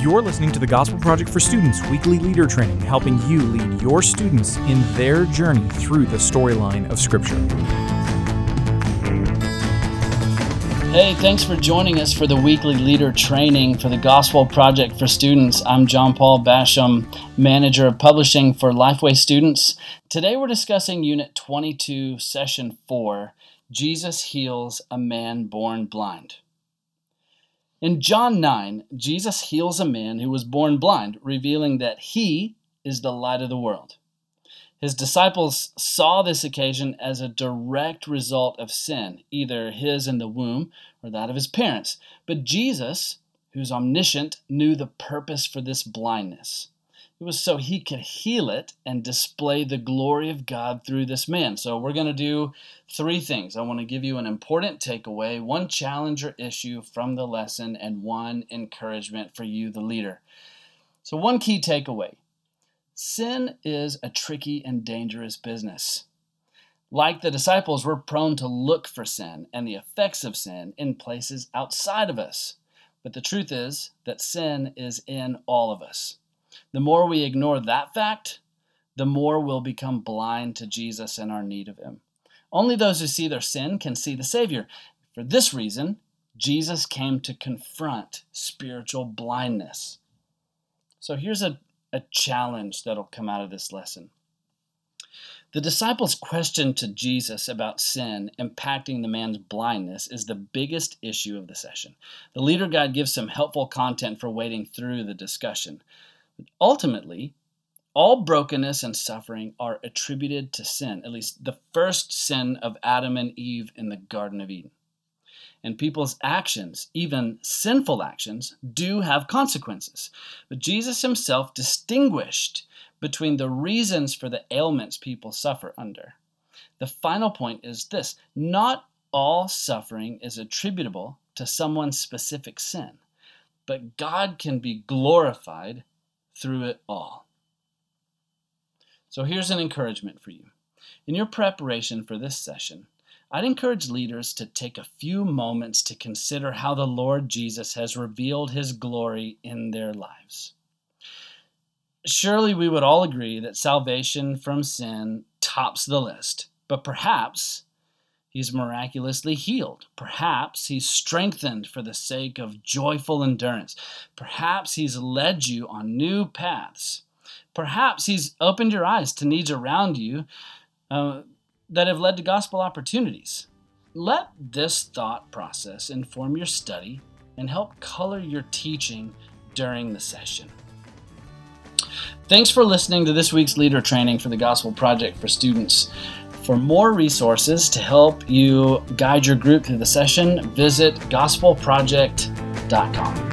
You're listening to the Gospel Project for Students weekly leader training, helping you lead your students in their journey through the storyline of Scripture. Hey, thanks for joining us for the weekly leader training for the Gospel Project for Students. I'm John Paul Basham, Manager of Publishing for Lifeway Students. Today we're discussing Unit 22, Session 4 Jesus Heals a Man Born Blind. In John 9, Jesus heals a man who was born blind, revealing that he is the light of the world. His disciples saw this occasion as a direct result of sin, either his in the womb or that of his parents. But Jesus, who's omniscient, knew the purpose for this blindness. It was so he could heal it and display the glory of God through this man. So, we're going to do three things. I want to give you an important takeaway, one challenge or issue from the lesson, and one encouragement for you, the leader. So, one key takeaway sin is a tricky and dangerous business. Like the disciples, we're prone to look for sin and the effects of sin in places outside of us. But the truth is that sin is in all of us. The more we ignore that fact, the more we'll become blind to Jesus and our need of Him. Only those who see their sin can see the Savior. For this reason, Jesus came to confront spiritual blindness. So here's a, a challenge that'll come out of this lesson. The disciples' question to Jesus about sin impacting the man's blindness is the biggest issue of the session. The leader guide gives some helpful content for wading through the discussion. Ultimately, all brokenness and suffering are attributed to sin, at least the first sin of Adam and Eve in the Garden of Eden. And people's actions, even sinful actions, do have consequences. But Jesus himself distinguished between the reasons for the ailments people suffer under. The final point is this not all suffering is attributable to someone's specific sin, but God can be glorified through it all. So here's an encouragement for you. In your preparation for this session, I'd encourage leaders to take a few moments to consider how the Lord Jesus has revealed his glory in their lives. Surely we would all agree that salvation from sin tops the list, but perhaps he's miraculously healed. Perhaps he's strengthened for the sake of joyful endurance. Perhaps he's led you on new paths. Perhaps he's opened your eyes to needs around you uh, that have led to gospel opportunities. Let this thought process inform your study and help color your teaching during the session. Thanks for listening to this week's leader training for the Gospel Project for Students. For more resources to help you guide your group through the session, visit gospelproject.com.